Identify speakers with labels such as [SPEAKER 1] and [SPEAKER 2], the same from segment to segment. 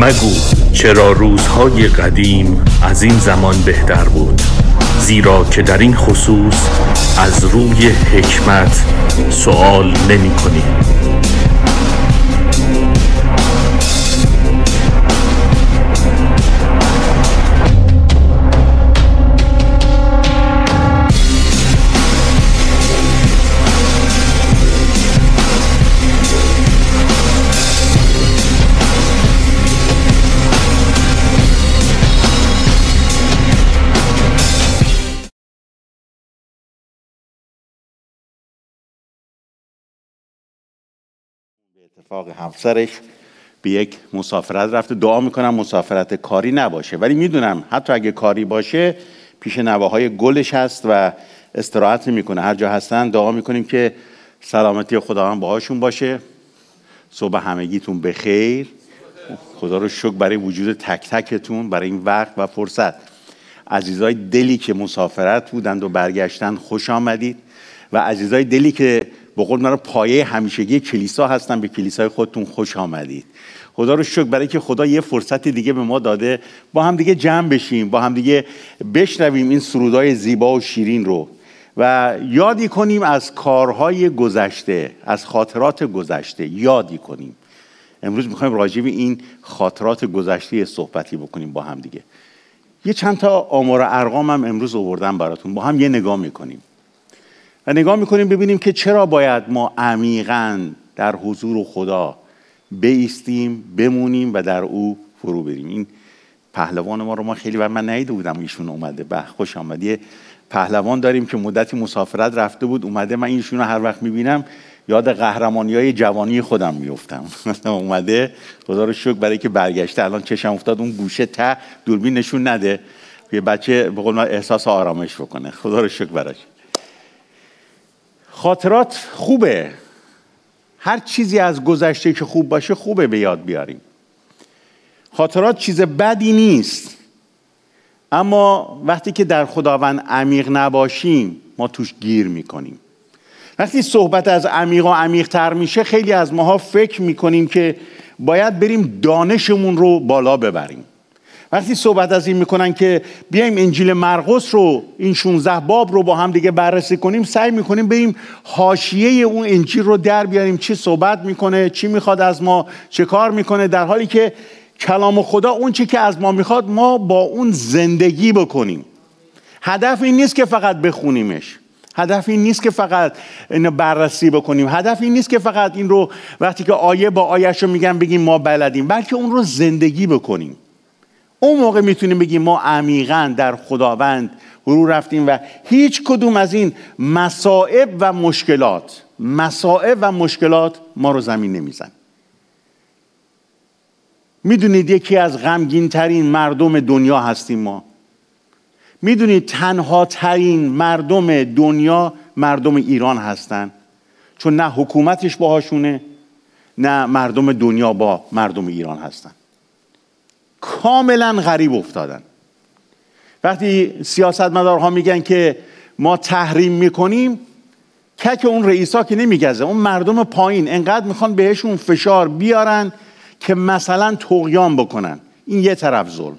[SPEAKER 1] مگو چرا روزهای قدیم از این زمان بهتر بود زیرا که در این خصوص از روی حکمت سوال نمی کنیم.
[SPEAKER 2] اتفاق همسرش به یک مسافرت رفته. دعا می‌کنم مسافرت کاری نباشه. ولی می‌دونم حتی اگه کاری باشه پیش نواهای گلش هست و استراحت نمی‌کنه هر جا هستن دعا می‌کنیم که سلامتی خداوند باهاشون باشه. صبح همگیتون بخیر. خدا رو شکر برای وجود تک تکتون برای این وقت و فرصت. عزیزای دلی که مسافرت بودند و برگشتن خوش آمدید. و عزیزای دلی که به قول من پایه همیشگی کلیسا هستن به کلیسای خودتون خوش آمدید. خدا رو شکر برای که خدا یه فرصت دیگه به ما داده با هم دیگه جمع بشیم با هم دیگه بشنویم این سرودای زیبا و شیرین رو. و یادی کنیم از کارهای گذشته از خاطرات گذشته یادی کنیم. امروز می‌خوایم راجع به این خاطرات گذشته صحبتی بکنیم با هم دیگه. یه چند تا آمار ارقام هم امروز آوردم براتون با هم یه نگاه می‌کنیم. و نگاه می‌کنیم ببینیم که چرا باید ما عمیقا در حضور خدا بیستیم بمونیم و در او فرو بریم. این پهلوان ما رو ما خیلی و من نیده بودم ایشون اومده. به خوش آمدی پهلوان داریم که مدتی مسافرت رفته بود اومده. من ایشون رو هر وقت می‌بینم یاد قهرمانی های جوانی خودم میفتم اومده. خدا رو شکر برای که برگشته. الان چشم افتاد اون گوشه ته دوربین نشون نده. یه بچه به قول احساس آرامش بکنه. خدا رو شکر براش. خاطرات خوبه. هر چیزی از گذشته که خوب باشه خوبه به یاد بیاریم. خاطرات چیز بدی نیست. اما وقتی که در خداوند عمیق نباشیم ما توش گیر می‌کنیم. وقتی صحبت از عمیق و عمیق تر میشه خیلی از ماها فکر می‌کنیم که باید بریم دانشمون رو بالا ببریم. وقتی صحبت از این می‌کنن که بیایم انجیل مرقس رو این 16 باب رو با هم دیگه بررسی کنیم سعی می‌کنیم بریم حاشیه اون انجیل رو در بیاریم. چی صحبت می‌کنه چی می‌خواد از ما چه کار می‌کنه در حالی که کلام خدا اون چی که از ما می‌خواد ما با اون زندگی بکنیم. هدف این نیست که فقط بخونیمش. هدف این نیست که فقط اینو بررسی بکنیم. هدف این نیست که فقط این رو وقتی که آیه با آیهش رو میگن بگیم ما بلدیم بلکه اون رو زندگی بکنیم. اون موقع می‌تونیم بگیم ما عمیقا در خداوند فرو رفتیم و هیچ کدوم از این مسائب و مشکلات مسائب و مشکلات ما رو زمین نمیزن. می‌دونید یکی از غمگین ترین مردم دنیا هستیم ما. می‌دونید تنها ترین مردم دنیا مردم ایران هستن. چون نه حکومتش باهاشونه نه مردم دنیا با مردم ایران هستن. کاملا غریب افتادن. وقتی سیاستمدارها میگن که ما تحریم می‌کنیم کک اون رئیسا که نمیگزه اون مردم پایین انقدر می‌خوان بهشون فشار بیارن که مثلا تقیان بکنن. این یه طرف ظلم.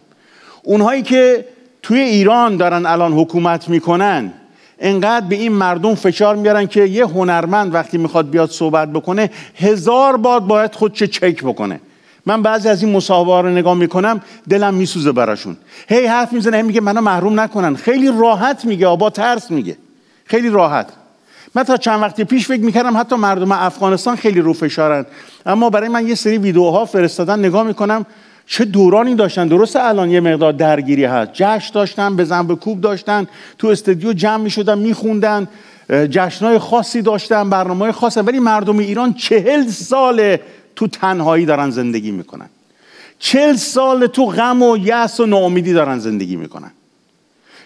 [SPEAKER 2] اونهایی که توی ایران دارن الان حکومت می‌کنن انقدر به این مردم فشار میارن که یه هنرمند وقتی می‌خواد بیاد صحبت بکنه هزار بار باید خودش چک بکنه. من بعضی از این مصاحبه رو نگاه می‌کنم دلم میسوزه براشون. هی حرف می‌زنه میگه منو محروم نکنن. خیلی راحت میگه با ترس میگه. خیلی راحت. من تا چند وقتی پیش فکر می‌کردم حتی مردم افغانستان خیلی رو فشارن. اما برای من یه سری ویدیوها فرستادن نگاه می‌کنم چه دورانی داشتن. درسته الان یه مقدار درگیری هست. جشن داشتن به کوب داشتن تو استودیو جمع می‌شدن میخوندن. جشنهای خاصی داشتن برنامه خاصی ولی مردم ایران چهل سال تو تنهایی دارن زندگی می‌کنن. چهل سال تو غم و یأس و ناامیدی دارن زندگی می‌کنن.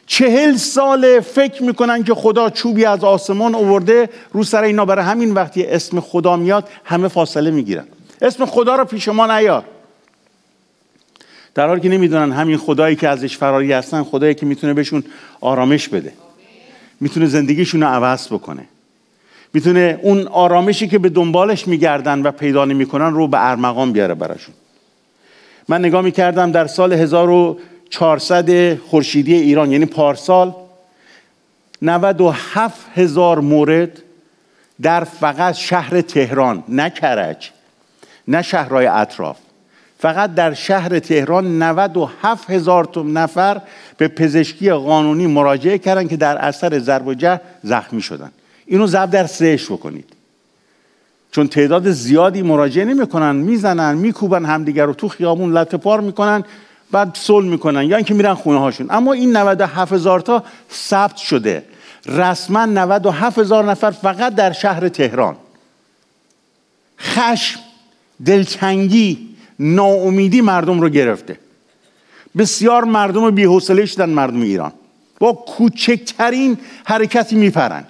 [SPEAKER 2] چهل سال فکر می‌کنن که خدا چوبی از آسمان آورده رو سر اینا برای همین وقتی اسم خدا میاد همه فاصله می‌گیرن. اسم خدا رو پیش ما نیار. در حالی که نمی‌دونن همین خدایی که ازش فراری هستن خدایی که می‌تونه بهشون آرامش بده. می‌تونه زندگیشون رو عوض بکنه. می‌تونه اون آرامشی که به دنبالش میگردن و پیدا نمی‌کنن رو به ارمغان بیاره براشون. من نگاه می‌کردم در سال 1400 خورشیدی ایران یعنی پارسال 97 هزار مورد در فقط شهر تهران نه کرج نه شهرهای اطراف. فقط در شهر تهران 97 هزار نفر به پزشکی قانونی مراجعه کردن که در اثر ضرب و جه زخمی شدن. اینو ضرب در سهش بکنید. چون تعداد زیادی مراجعه نمی‌کنن می‌زنن میکوبن همدیگر رو تو خیابون لطه پار می‌کنن بعد صلح می‌کنن یا اینکه میرن خونه هاشون اما این 97 هزار تا ثبت شده. رسما 97 هزار نفر فقط در شهر تهران. خشم دلتنگی ناامیدی مردم رو گرفته. بسیار مردم بی‌حوصله شدن مردم ایران. با کوچکترین حرکتی میپرن.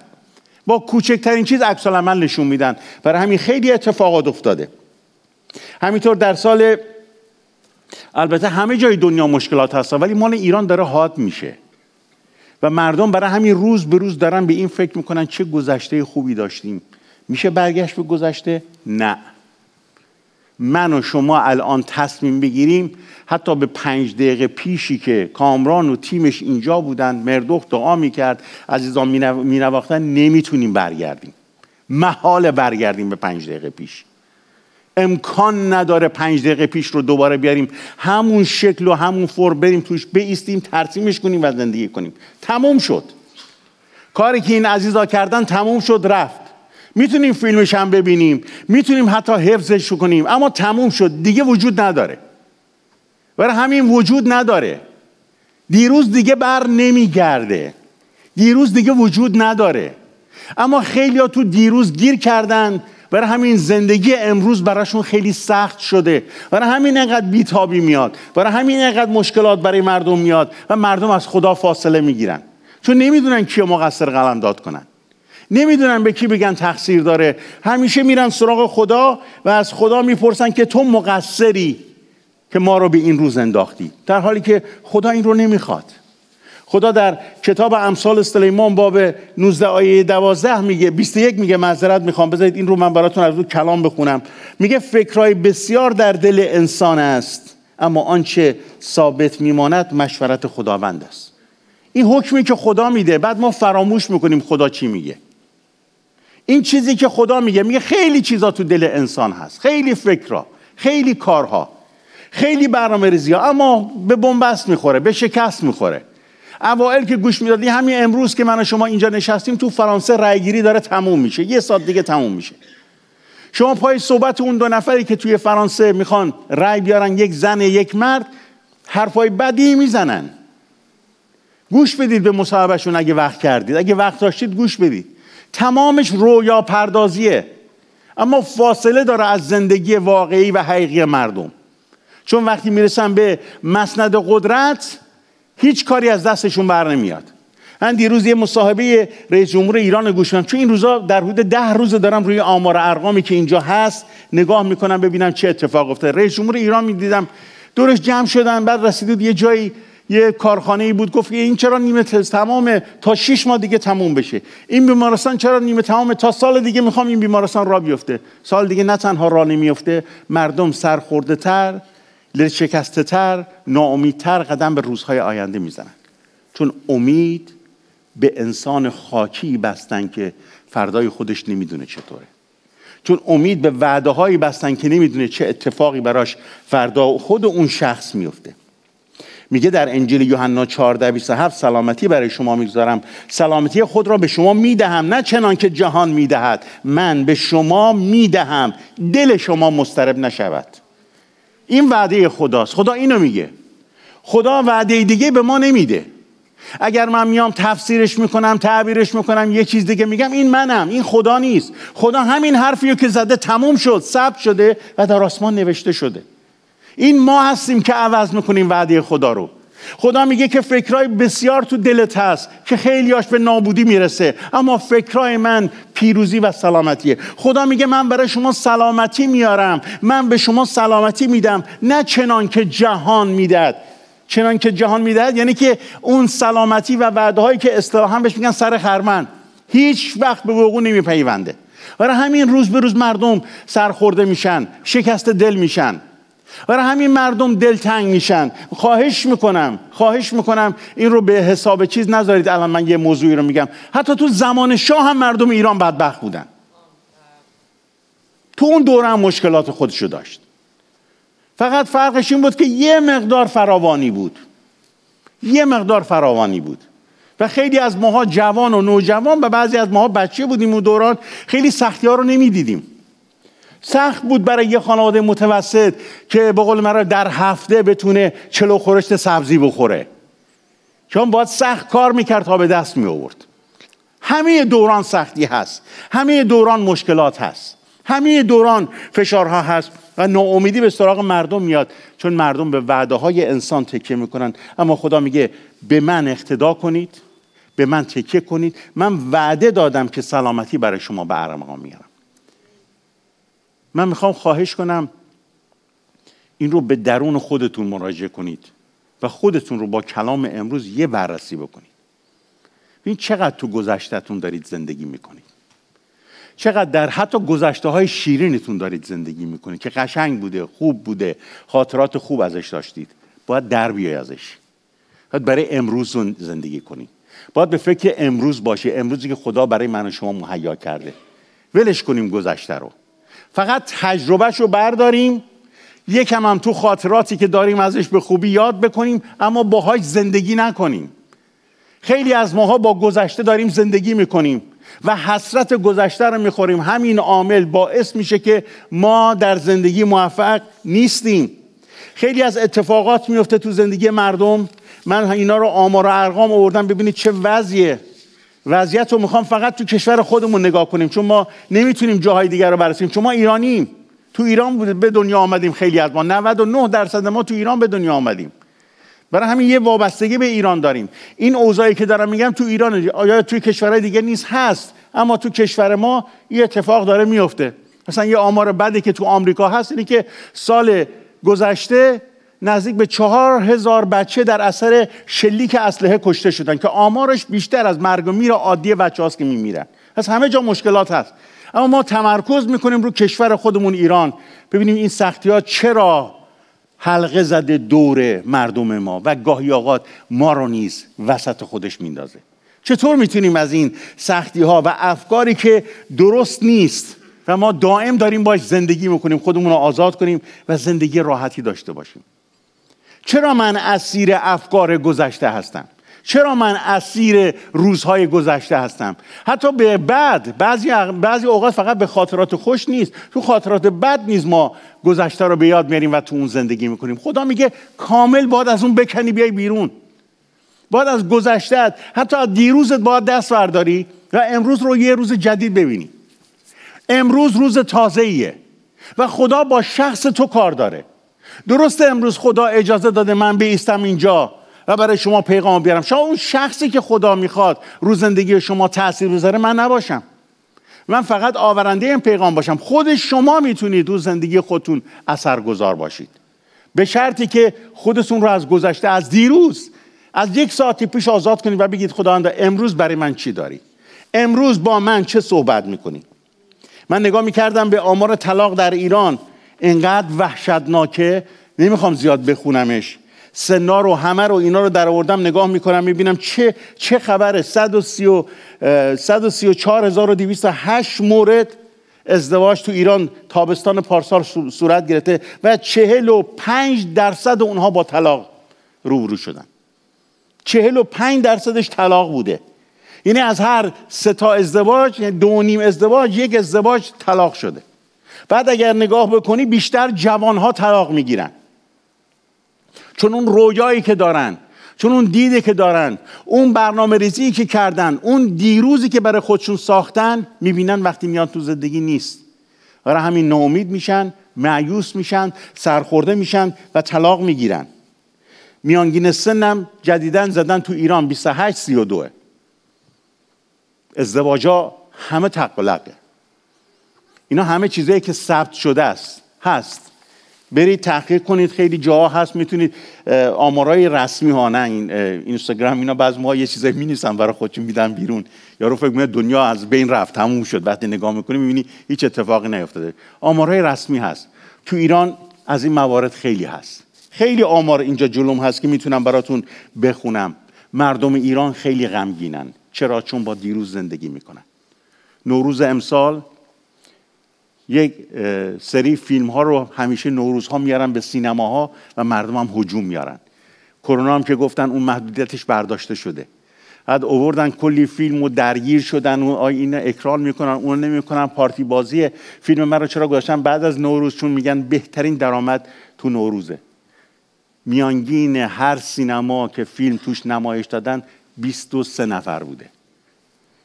[SPEAKER 2] با کوچکترین چیز عکس عمل نشون میدن. برای همین خیلی اتفاقات افتاده. همینطور در سال البته همه جای دنیا مشکلات هست ولی مال ایران داره حاد میشه. و مردم برای همین روز به روز دارن به این فکر می‌کنن چه گذشته خوبی داشتیم. میشه برگشت به گذشته؟ نه. من و شما الان تصمیم بگیریم حتی به پنج دقیقه پیشی که کامران و تیمش اینجا بودن مردخ دعا می‌کرد عزیزان مینواختن نمی‌تونیم برگردیم. محال برگردیم به پنج دقیقه پیش. امکان نداره پنج دقیقه پیش رو دوباره بیاریم. همون شکل و همون فور بریم توش بیستیم ترسیمش کنیم و زندگی کنیم. تموم شد. کاری که این عزیزا کردن تموم شد رفت. می‌تونیم فیلمش هم ببینیم می‌تونیم حتی حفظش کنیم اما تموم شد دیگه وجود نداره. برای همین وجود نداره. دیروز دیگه بر نمیگرده. دیروز دیگه وجود نداره. اما خیلی ها تو دیروز گیر کردن. برای همین زندگی امروز براشون خیلی سخت شده. برای همین انقدر بیتابی میاد. برای همین انقدر مشکلات برای مردم میاد و مردم از خدا فاصله می‌گیرن. چون نمی‌دونن کیو مقصر قلم داد کنن. نمی‌دونن به کی بگن تقصیر داره. همیشه میرن سراغ خدا و از خدا می‌پرسن که تو مقصری که ما رو به این روز انداختی. در حالی که خدا این رو نمی‌خواد. خدا در کتاب امثال سلیمان باب 19 آیه 12 میگه 21 میگه معذرت می‌خوام. بذارید این رو من براتون از رو کلام بخونم. میگه فکرهای بسیار در دل انسان است اما آنچه ثابت میماند مشورت خداوند است. این حکمی که خدا میده بعد ما فراموش می‌کنیم خدا چی میگه. این چیزی که خدا میگه میگه خیلی چیزا تو دل انسان هست. خیلی فکرها خیلی کارها خیلی برنامه ریزی ها اما به بنبست می‌خوره به شکست می‌خوره. اوائل که گوش می‌دادی همین امروز که من و شما اینجا نشستیم تو فرانسه رأیگیری داره تموم میشه. یه ساعت دیگه تموم میشه. شما پای صحبت اون دو نفری که توی فرانسه می‌خوان رأی بیارن یک زن یک مرد حرفای بدی می‌زنن. گوش بدید به مصاحبهشون اگه وقت کردید. اگه وقت داشتید گوش بدید. تمامش رویا پردازیه اما فاصله داره از زندگی واقعی و حقیقی مردم. چون وقتی می‌رسن به مسند قدرت هیچ کاری از دستشون بر نمیاد. من دیروز یه مصاحبه رئیس جمهور ایران گوش چون این روزا در حدود ده روز دارم روی آمار ارقامی که اینجا هست نگاه می‌کنم ببینم چه اتفاق افتاده. رئیس جمهور ایران می‌دیدم دورش جمع شدن بعد رسیدید یه جایی یه کارخانه ای بود گفت این چرا نیمه تمام تا شش ماه دیگه تموم بشه. این بیمارستان چرا نیمه تمام تا سال دیگه می‌خوام این بیمارستان را بیفته. سال دیگه نه تنها را نمیفته مردم سرخورده تر شکسته تر ناامیدتر قدم به روزهای آینده می‌زنن. چون امید به انسان خاکی بستن که فردای خودش نمی‌دونه چطوره. چون امید به وعده هایی بستن که نمی‌دونه چه اتفاقی براش فردا خود اون شخص میفته میگه در انجیل یوحنا 14 27 سلامتی برای شما می‌گذارم. سلامتی خود را به شما می‌دهم نه چنان که جهان می‌دهد. من به شما می‌دهم. دل شما مسترب نشود. این وعده خداست. خدا اینو میگه. خدا وعده دیگه به ما نمیده. اگر من میام تفسیرش می‌کنم تعبیرش می‌کنم یه چیز دیگه میگم این منم. این خدا نیست. خدا همین حرفی که زده تموم شد ثبت شده و در آسمان نوشته شده. این ما هستیم که عوض می‌کنیم وعده خدا رو. خدا میگه که فکرهای بسیار تو دلت هست که خیلیاش به نابودی می‌رسه اما فکرهای من پیروزی و سلامتیه. خدا میگه من برای شما سلامتی میارم من به شما سلامتی میدم نه چنان که جهان میدد چنان که جهان می‌دهد یعنی که اون سلامتی و وعده هایی که اصطلاحا بهش میگن سر خرمن هیچ وقت به وقوع نمیپیونده. برای همین روز به روز مردم سرخورده میشن شکست دل میشن. برای همین مردم دلتنگ میشن. خواهش می‌کنم خواهش می‌کنم این رو به حساب چیز نذارید. الان من یه موضوعی رو میگم. حتی تو زمان شاه هم مردم ایران بدبخت بودن. تو اون دوره هم مشکلات خودشو داشت. فقط فرقش این بود که یه مقدار فراوانی بود. یه مقدار فراوانی بود. و خیلی از ماها جوان و نوجوان و بعضی از ماها بچه بودیم اون دوران. خیلی سختی ها رو نمی‌دیدیم. سخت بود برای یه خانواده متوسط که به قول مرا در هفته بتونه چلو خورشت سبزی بخوره. چون باید سخت کار می‌کرد تا به دست می آورد همه دوران سختی هست. همه دوران مشکلات هست. همه دوران فشارها هست و ناامیدی به سراغ مردم میاد چون مردم به وعده های انسان تکیه می‌کنن. اما خدا میگه به من اقتدا کنید به من تکیه کنید. من وعده دادم که سلامتی برای شما به ارمغان میارم من می‌خوام خواهش کنم این رو به درون خودتون مراجعه کنید و خودتون رو با کلام امروز یه بررسی بکنید. این چقدر تو گذشتهتون دارید زندگی می‌کنید. چقدر در حتی گذشته های شیرینتون دارید زندگی می‌کنید که قشنگ بوده خوب بوده خاطرات خوب ازش داشتید. باید در بیای ازش. باید برای امروز زندگی کنید باید به فکر امروز باشه امروزی که خدا برای من و شما مهیا کرده. ولش کنیم گذشته رو. فقط تجربهش رو برداریم. یکم هم تو خاطراتی که داریم ازش به خوبی یاد بکنیم اما باهاش زندگی نکنیم. خیلی از ماها با گذشته داریم زندگی می‌کنیم و حسرت گذشته رو می‌خوریم. همین عامل باعث میشه که ما در زندگی موفق نیستیم. خیلی از اتفاقات میفته تو زندگی مردم. من اینا رو آمار و ارقام آوردم. ببینید چه وضعیه. وضعیت رو می‌خوام فقط تو کشور خودمون نگاه کنیم چون ما نمی‌تونیم جاهای دیگر رو برسیم چون ما ایرانیم. تو ایران به دنیا آمدیم خیلی از ما. 99 درصد ما تو ایران به دنیا آمدیم. برای همین یه وابستگی به ایران داریم. این اوضاعی که دارم میگم تو ایران آیا توی کشورهای دیگه نیست؟ هست. اما تو کشور ما یه اتفاق داره میفته. مثلا یه آمار بدی که تو آمریکا هست اینه که سال گذشته نزدیک به چهار هزار بچه در اثر شلیک اسلحه کشته شدن که آمارش بیشتر از مرگ و میر عادی بچه هاست که میمیرن. پس همه جا مشکلات هست. اما ما تمرکز می‌کنیم رو کشور خودمون ایران. ببینیم این سختی ها چرا حلقه زده دور مردم ما و گاهی اوقات ما رو نیز وسط خودش میندازه. چطور می‌تونیم از این سختی ها و افکاری که درست نیست و ما دائم داریم باش زندگی می‌کنیم خودمون رو آزاد کنیم و زندگی راحتی داشته باشیم؟ چرا من اسیر افکار گذشته هستم؟ چرا من اسیر روزهای گذشته هستم؟ حتی به بعد بعضی, بعضی اوقات فقط به خاطرات خوش نیست. تو خاطرات بد نیست ما گذشته رو به یاد میاریم و تو اون زندگی می‌کنیم. خدا میگه کامل باید از اون بکنی بیای بیرون. باید از گذشته حتی از دیروزت باید دست برداری و امروز رو یه روز جدید ببینی. امروز روز تازه ایه و خدا با شخص تو کار داره. درسته امروز خدا اجازه داده من بیستم اینجا و برای شما پیغام بیارم. شما اون شخصی که خدا می‌خواد رو زندگی شما تاثیر بذاره من نباشم. من فقط آورنده این پیغام باشم. خود شما می‌تونید رو زندگی خودتون اثرگذار باشید. به شرطی که خودتون رو از گذشته از دیروز از یک ساعتی پیش آزاد کنید و بگید خداوند امروز برای من چی داری؟ امروز با من چه صحبت می‌کنی؟ من نگاه می‌کردم به آمار طلاق در ایران. انقدر وحشتناکه نمی‌خوام زیاد بخونمش. سنا رو همه رو اینا رو در آوردم نگاه می‌کنم می‌بینم چه چه خبره. 134208 مورد ازدواج تو ایران تابستان پارسال صورت گرفته و 45 درصد اونها با طلاق روبرو شدن. 45 درصدش طلاق بوده. یعنی از هر سه تا ازدواج یعنی دو نیم ازدواج یک ازدواج طلاق شده. بعد اگر نگاه بکنی بیشتر جوانها طلاق می‌گیرن. چون اون رویایی که دارن چون اون دیده که دارن اون برنامه ریزی که کردن اون دیروزی که برای خودشون ساختن می‌بینن وقتی میاد تو زندگی نیست. برای همین ناامید میشن معیوس میشن سرخورده میشن و طلاق می‌گیرن. میانگین سنم جدیدن زدن تو ایران 28 32 ازدواجا همه تقلقه اینا همه چیزایی که ثبت شده است هست. برید تحقیق کنید خیلی جاها هست می‌تونید آمارای رسمی ها نه این اینستاگرام اینا بعض ما یه چیزایی می برای خودشون میدن بیرون. یارو فکر می‌کنه دنیا از بین رفت تموم شد. وقتی نگاه می‌کنی می‌بینی هیچ اتفاقی نیفتاده. آمارای رسمی هست. تو ایران از این موارد خیلی هست. خیلی آمار اینجا جلوم هست که می‌تونم براتون بخونم. مردم ایران خیلی غمگینن. چرا؟ چون با دیروز زندگی می‌کنن. نوروز امسال یک سری فیلم ها رو همیشه نوروز ها میارن به سینماها و مردم هم هجوم میارن. کرونا هم که گفتن اون محدودیتش برداشته شده. بعد اووردن کلی فیلم و درگیر شدن و آی این اکران می‌کنن اون نمی‌کنن پارتی بازی فیلم مرا چرا گذاشتن؟ بعد از نوروز چون میگن بهترین درآمد تو نوروزه. میانگین هر سینما که فیلم توش نمایش دادن 23 نفر بوده.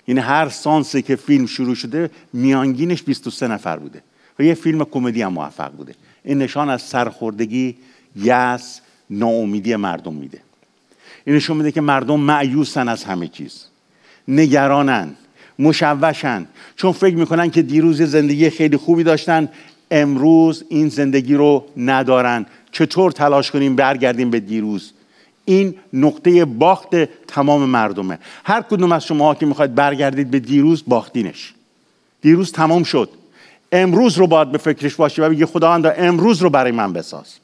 [SPEAKER 2] یعنی هر سانسی که فیلم شروع شده میانگینش 23 نفر بوده و یه فیلم کمدی هم موفق بوده. این نشان از سرخوردگی یس ناامیدی مردم میده. این نشون میده که مردم معیوسن از همه چیز. نگرانن مشوشن. چون فکر می‌کنن که دیروز زندگی خیلی خوبی داشتن امروز این زندگی رو ندارن. چطور تلاش کنیم برگردیم به دیروز؟ این نقطه باخت تمام مردمه. هر کدوم از شما که می‌خواید برگردید به دیروز باختینش. دیروز تمام شد. امروز رو باید به فکرش باشی و بگی خداوندا امروز رو برای من بساز.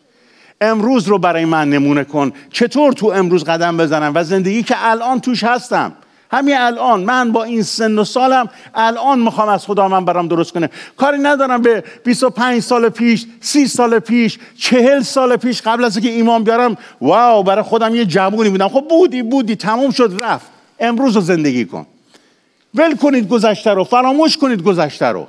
[SPEAKER 2] امروز رو برای من نمونه کن. چطور تو امروز قدم بزنم و زندگی که الان توش هستم؟ همین الان من با این سن و سالم الان می‌خوام از خدا من برام درست کنه کاری ندارم به 25 سال پیش 30 سال پیش 40 سال پیش قبل از اینکه ایمان بیارم واو برای خودم یه جوونی بودم. خب بودی بودی تموم شد رفت. امروز رو زندگی کن. ول کنید گذشته رو فراموش کنید گذشته رو.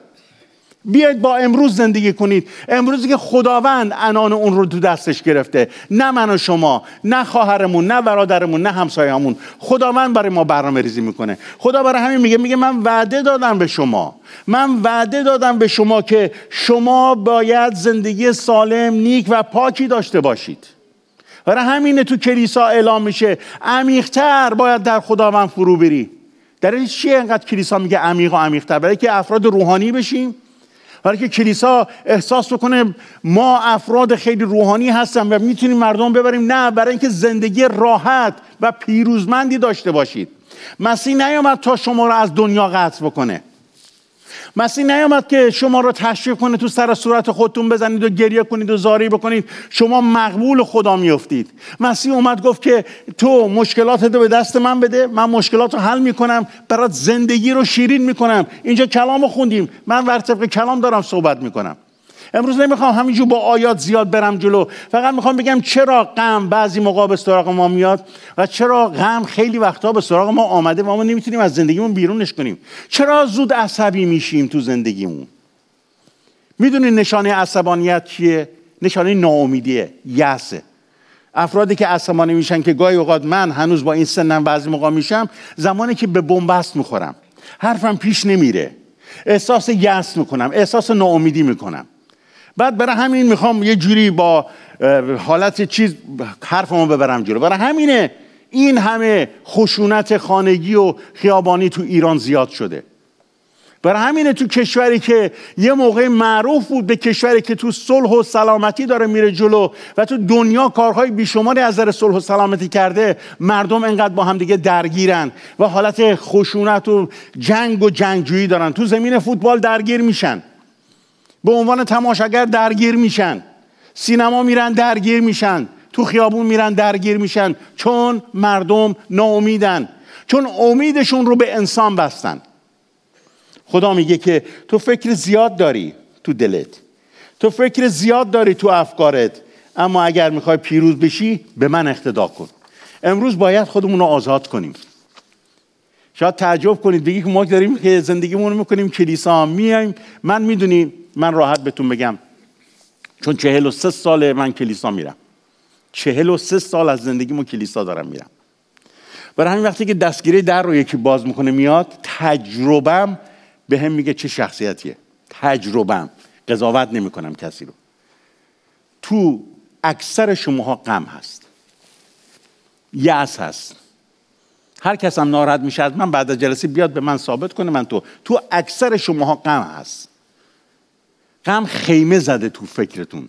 [SPEAKER 2] بیاید با امروز زندگی کنید. امروزی که خداوند انان اون رو تو دستش گرفته. نه من و شما نه خواهرمون نه برادرمون نه همسایه‌مون. خداوند برای ما برنامه ریزی می‌کنه. خدا برای همین میگه میگه من وعده دادم به شما. من وعده دادم به شما که شما باید زندگی سالم نیک و پاکی داشته باشید. برای همینه تو کلیسا اعلام میشه عمیقتر باید در خداوند فرو بری. در این چیه انقدر کلیسا میگه عمیق و عمیقتر؟ برای که افراد روحانی بشیم. برای که کلیسا احساس بکنه ما افراد خیلی روحانی هستیم و می‌تونیم مردم ببریم. نه برای اینکه زندگی راحت و پیروزمندی داشته باشید. مسیح نیامد تا شما رو از دنیا قطع بکنه. مسیح نیامد که شما رو تشویق کنه تو سر صورت خودتون بزنید و گریه کنید و زاری بکنید. شما مقبول خدا میافتید. مسیح اومد گفت که تو مشکلات رو به دست من بده. من مشکلات رو حل می‌کنم. برات زندگی رو شیرین می‌کنم. اینجا کلام رو خوندیم. من ور کلام دارم صحبت می‌کنم. امروز نمی‌خوام همینجور با آیات زیاد برم جلو. فقط می‌خوام بگم چرا غم بعضی موقع به سراغ ما میاد و چرا غم خیلی وقتا به سراغ ما آمده و ما نمی‌تونیم از زندگیمون بیرونش کنیم. چرا زود عصبی میشیم تو زندگیمون؟ می‌دونید نشانه عصبانیت چیه؟ نشانه ناامیدیه. یسه افرادی که عصبانی میشن که گاهی اوقات من هنوز با این سنم بعضی موقع میشم زمانی که به بنبست می‌خورم. حرفم پیش نمیره. احساس یأس می‌کنم. احساس ناامیدی می‌کنم. بعد برای همین می‌خوام یه جوری با حالت چیز حرفمو ببرم جلو. برای همینه این همه خشونت خانگی و خیابانی تو ایران زیاد شده. برای همینه تو کشوری که یه موقع معروف بود به کشوری که تو صلح و سلامتی داره میره جلو و تو دنیا کارهای بیشماری از نظر صلح و سلامتی کرده مردم انقدر با هم دیگه درگیرن و حالت خشونت و جنگ و جنگجویی دارن. تو زمین فوتبال درگیر میشن. به عنوان تماشاگر درگیر میشن. سینما میرن درگیر میشن. تو خیابون میرن درگیر میشن. چون مردم ناامیدن. چون امیدشون رو به انسان بستن. خدا میگه که تو فکر زیاد داری تو دلت. تو فکر زیاد داری تو افکارت. اما اگر می‌خوای پیروز بشی به من اقتدا کن. امروز باید خودمون رو آزاد کنیم. شاید تعجب کنید بگی که ما داریم که زندگیمون رو می‌کنیم کلیسا. میایم. من می‌دونیم من راحت بهتون بگم. چون چهل و سه سال من کلیسا میرم. چهل و سه سال از زندگیمو کلیسا دارم میرم. برای همین وقتی که دستگیری در رو یکی باز می‌کنه میاد تجربم به هم میگه چه شخصیتیه. تجربم قضاوت نمی‌کنم کسی رو. تو اکثر شماها غم هست. یأس هست. هر کس هم ناراحت میشه من بعد از جلسه بیاد به من ثابت کنه من تو. تو اکثر شماها غم هست. غم خیمه زده تو فکرتون.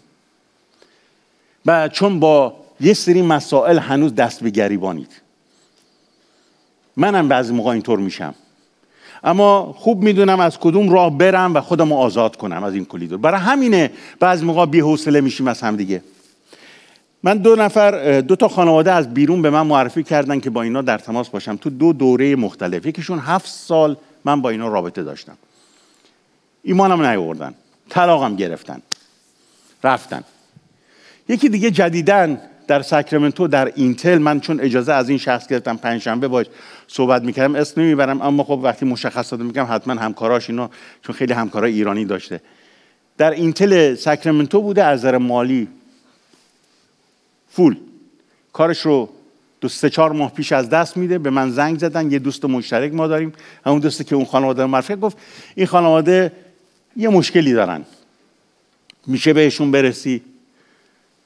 [SPEAKER 2] و چون با یه سری مسائل هنوز دست به گریبانید. منم بعضی موقع اینطور میشم. اما خوب می‌دونم از کدوم راه برم و خودم رو آزاد کنم از این کلیدور برای همینه بعض موقع بی حوصله میشیم از هم دیگه. من دو نفر دو تا خانواده از بیرون به من معرفی کردن که با اینا در تماس باشم. تو دو دوره مختلف یکیشون هفت سال من با اینا رابطه داشتم. ایمانم نیاوردن طلاقم گرفتن رفتن. یکی دیگه جدیدن در ساکرامنتو در اینتل. من چون اجازه از این شخص گرفتم پنجشنبه باش صحبت می‌کردم اسم نمی‌برم اما خب وقتی مشخصات میگم حتما همکاراش اینا چون خیلی همکارای ایرانی داشته. در اینتل ساکرامنتو بوده از نظر مالی فول. کارش رو دو سه چهار ماه پیش از دست میده به من زنگ زدن یه دوست مشترک ما داریم. همون دوستی که اون خانواده معرفی گفت این خانواده یه مشکلی دارن. میشه بهشون برسی؟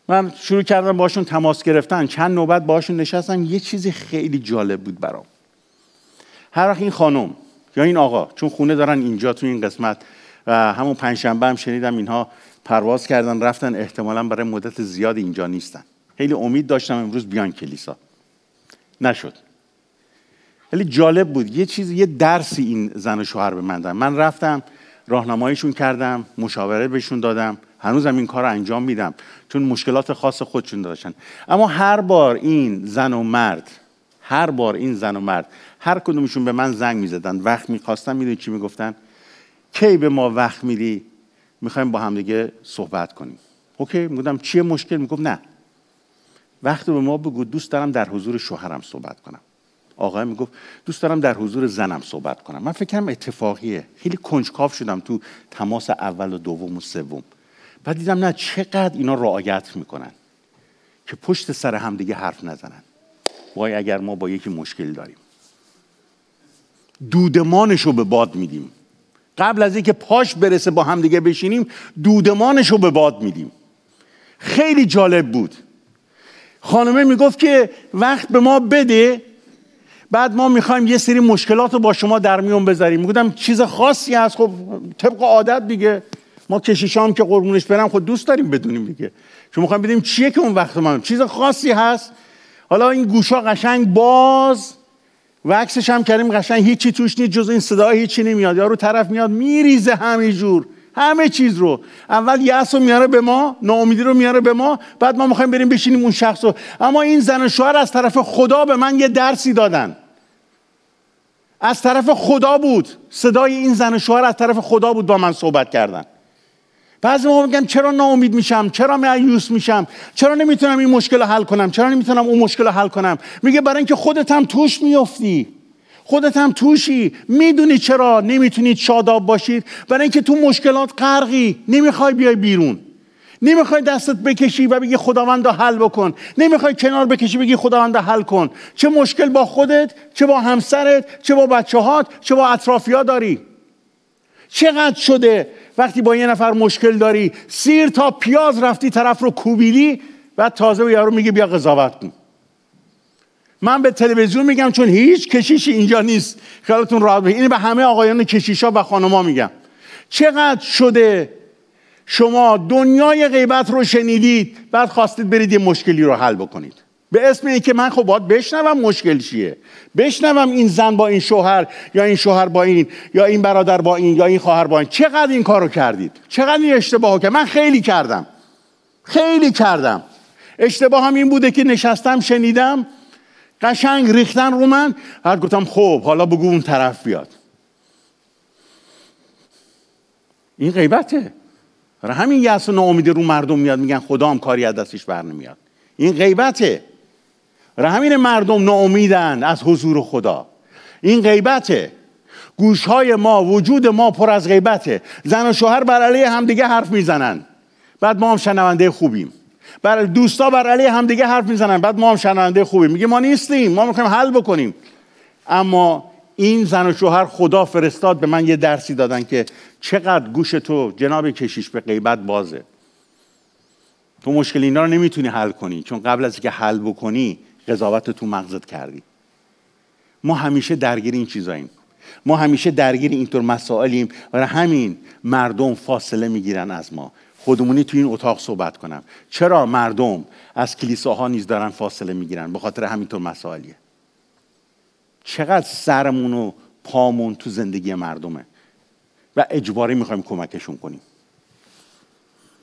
[SPEAKER 2] من شروع کردم باشون تماس گرفتن. چند نوبت باشون نشستم یه چیزی خیلی جالب بود برام. هر وقت این خانم یا این آقا چون خونه دارن اینجا تو این قسمت و همون پنجشنبه هم شنیدم اینها پرواز کردن رفتن احتمالا برای مدت زیاد اینجا نیستن. خیلی امید داشتم امروز بیان کلیسا. نشد. ولی جالب بود. یه چیز یه درسی این زن و شوهر به من دادن من رفتم راهنماییشون کردم مشاوره بهشون دادم. هنوزم این کار رو انجام میدم. چون مشکلات خاص خودشون داشتن. اما هر بار این زن و مرد هر بار این زن و مرد هر کدومشون به من زنگ می‌زدن. وقت می‌خواستن می‌دونی چی می‌گفتن؟ کی به ما وقت میدی؟ می‌خوایم با هم دیگه صحبت کنیم. اوکی؟ می‌گفتم چیه مشکل؟ می‌گفت نه. وقت به ما بگو دوست دارم در حضور شوهرم صحبت کنم. آقای می‌گفت دوست دارم در حضور زنم صحبت کنم. من فکرم اتفاقیه. خیلی کنجکاو شدم تو تماس اول و دوم و سوم. بعد دیدم نه چقدر اینا رعایت می‌کنن که پشت سر هم دیگه حرف نزنن. وای اگر ما با یکی مشکل داریم. دودمانش رو به باد میدیم. قبل از اینکه پاش برسه با هم دیگه بشینیم دودمانش رو به باد میدیم. خیلی جالب بود. خانمه می‌گفت که وقت به ما بده بعد ما می‌خوایم یه سری مشکلات رو با شما در میون بذاریم. می‌گفتم چیز خاصی هست. خب طبق عادت دیگه. ما کشیشام که قربونش برم خود دوست داریم بدونیم دیگه. شما می‌خوایم بدیم چیه که اون وقت ما چیز خاصی هست. حالا این گوشا قشنگ باز. و عکسش هم کردیم قشنگ هیچی توش نیست جز این صدا هیچی نمیاد. یارو طرف میاد میریزه همینجور. همه چیز رو. اول یأس رو میاره به ما ناامیدی رو میاره به ما بعد ما می‌خوایم بریم بشینیم اون شخص رو. اما این زن و شوهر از طرف خدا به من یه درسی دادن. از طرف خدا بود. صدای این زن و شوهر از طرف خدا بود با من صحبت کردن. بعضی موقع میگم چرا ناامید میشم؟ چرا مایوس میشم؟ چرا نمی‌تونم این مشکل رو حل کنم؟ چرا نمی‌تونم اون مشکل رو حل کنم؟ میگه برای اینکه خودت هم توش میافتی. خودت هم توشی. می‌دونی چرا نمی‌تونید شاداب باشید؟ برای اینکه تو مشکلات غرقی. نمی‌خوای بیای بیرون. نمی‌خوای دستت بکشی و بگی خداوند حل بکن. نمی‌خوای کنار بکشی بگی خداوند حل کن. چه مشکل با خودت چه با همسرت چه با بچه هات چه با اطرافیا داری. چقدر شده وقتی با یه نفر مشکل داری سیر تا پیاز رفتی طرف رو کوبیلی بعد تازه به یارو میگه بیا قضاوت کن. من به تلویزیون میگم چون هیچ کشیشی اینجا نیست. خیالتون راحت این به همه آقایان کشیشا و خانما میگم. چقدر شده شما دنیای غیبت رو شنیدید بعد خواستید برید یه مشکلی رو حل بکنید. به اسم اینکه من خب باید بشنوم مشکل چیه. بشنوم این زن با این شوهر یا این شوهر با این یا این برادر با این یا این خواهر با این. چقدر این کارو کردید؟ چقدر این اشتباهو من خیلی کردم. خیلی کردم. اشتباه هم این بوده که نشستم شنیدم. قشنگ ریختن رو من. بعد گفتم خب حالا بگو اون طرف بیاد. این غیبته. برای همین یأس و ناامیدی رو مردم میاد میگن خدا هم کاری از دستش بر نمیاد. این غیبته. برای همین مردم ناامیدن از حضور خدا. این غیبته. گوشهای ما وجود ما پر از غیبته. زن و شوهر بر علیه همدیگه حرف می‌زنن. بعد ما هم شنونده خوبیم. بر دوستا بر علیه همدیگه حرف می‌زنن. بعد ما هم شنونده خوبیم. میگه ما نیستیم. ما می‌خوایم حل بکنیم. اما این زن و شوهر خدا فرستاد به من یه درسی دادن که چقدر گوش تو جناب کشیش به غیبت بازه. تو مشکل اینا رو نمی‌تونی حل کنی. چون قبل از اینکه حل بکنی قضاوت تو مغزت کردی. ما همیشه درگیر این چیزاییم. ما همیشه درگیر اینطور مسائلیم. و همین مردم فاصله می‌گیرن از ما. خودمونی تو این اتاق صحبت کنم. چرا مردم از کلیساها نیز دارن فاصله می‌گیرن؟ به خاطر همینطور مسائلیه. چقدر سرمون و پامون تو زندگی مردمه؟ و اجباری می‌خوایم کمکشون کنیم.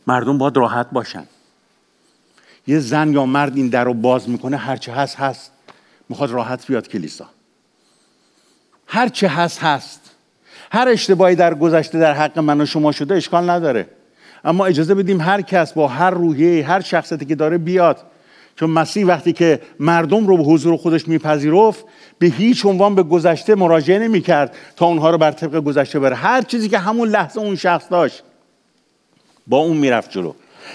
[SPEAKER 2] مردم باید راحت باشن. یه زن یا مرد این در رو باز می‌کنه هرچه هست هست. می‌خواد راحت بیاد کلیسا. هرچه هست هست. هر اشتباهی در گذشته در حق من و شما شده اشکال نداره. اما اجازه بدیم هر کس با هر روحیه هر شخصیتی که داره بیاد. چون مسیح وقتی که مردم رو به حضور خودش میپذیرفت به هیچ عنوان به گذشته مراجعه نمی‌کرد تا اونها رو بر طبق گذشته بره هر چیزی که همون لحظه اون شخص داشت با اون می‌رفت جلو.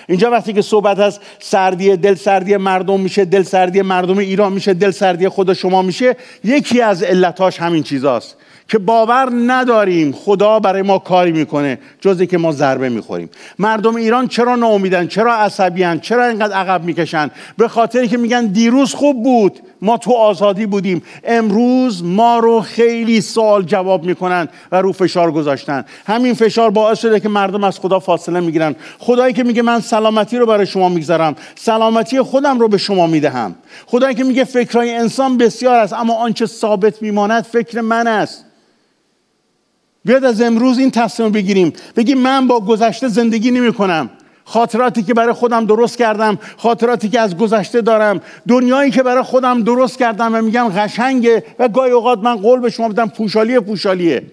[SPEAKER 2] اینجا وقتی که صحبت از سردی دل سردی مردم میشه دل سردی مردم ایران میشه دل سردی خود شما میشه یکی از علتاش همین چیزاست. که باور نداریم خدا برای ما کاری می‌کنه جز که ما ضربه می‌خوریم. مردم ایران چرا ناامیدن؟ چرا عصبیان چرا اینقدر عقب می‌کشن؟ به خاطری که میگن دیروز خوب بود ما تو آزادی بودیم. امروز ما رو خیلی سوال جواب می‌کنن و رو فشار گذاشتن. همین فشار باعث شده که مردم از خدا فاصله می‌گیرن. خدایی که میگه من سلامتی رو برای شما می‌گذارم سلامتی خودم رو به شما می‌دهم. خدایی که میگه فکرهای انسان بسیار است اما آنچه ثابت میماند فکر من است. بیاد از امروز این تصمیم بگیریم. بگیم من با گذشته زندگی نمی کنم خاطراتی که برای خودم درست کردم خاطراتی که از گذشته دارم دنیایی که برای خودم درست کردم و میگم قشنگه و گاهی اوقات من قول به شما بدم پوشالیه پوشالیه.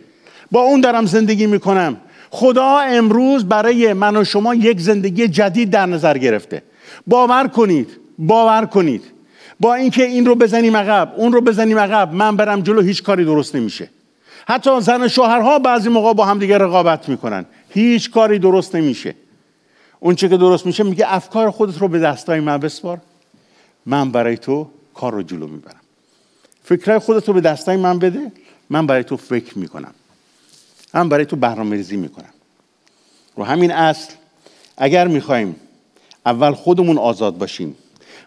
[SPEAKER 2] با اون دارم زندگی می‌کنم. خدا امروز برای من و شما یک زندگی جدید در نظر گرفته. باور کنید باور کنید. با اینکه این رو بزنیم عقب اون رو بزنیم عقب من برم جلو هیچ کاری درست نمیشه. حتی زن شوهرها بعضی موقع با هم دیگه رقابت می‌کنن. هیچ کاری درست نمیشه. اون چه که درست میشه میگه افکار خودت رو به دستای من بسپار. من برای تو کار رو جلو می‌برم. فکرهای خودت رو به دستای من بده. من برای تو فکر می‌کنم. من برای تو برنامه ریزی می‌کنم. رو همین اصل اگر می‌خوایم اول خودمون آزاد باشیم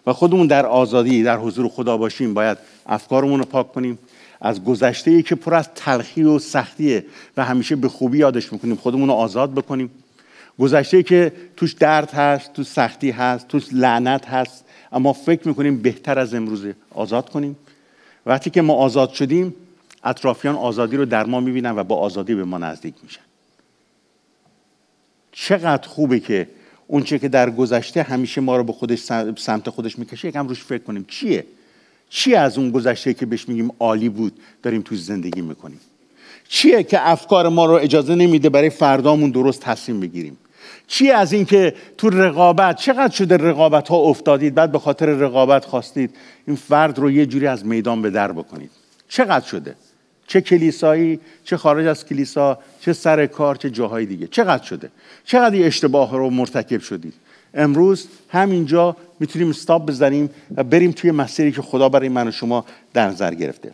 [SPEAKER 2] و خودمون در آزادی در حضور خدا باشیم باید افکارمون رو پاک کنیم. از گذشته ای که پر از تلخی و سختیه و همیشه به خوبی یادش می‌کنیم خودمون رو آزاد بکنیم. گذشته که توش درد هست توش سختی هست توش لعنت هست اما فکر می‌کنیم بهتر از امروزه آزاد کنیم. وقتی که ما آزاد شدیم اطرافیان آزادی رو در ما می‌بینن و با آزادی به ما نزدیک میشن. چقدر خوبه که اونچه که در گذشته همیشه ما رو به خودش سمت خودش می‌کشه یکم روش فکر کنیم. چیه؟ چی از اون گذشته که بهش میگیم عالی بود داریم توش زندگی می‌کنیم؟ چیه که افکار ما رو اجازه نمیده برای فردامون درست تصمیم بگیریم؟ چی از این که تو رقابت چقدر شده رقابت ها افتادید بعد به خاطر رقابت خواستید این فرد رو یه جوری از میدان به در بکنید؟ چقدر شده؟ چه کلیسایی چه خارج از کلیسا چه سر کار چه جاهای دیگه. چقدر شده؟ چقدر اشتباه رو مرتکب شدید؟ امروز همینجا می‌تونیم استاب بزنیم و بریم توی مسیری که خدا برای من و شما در نظر گرفته.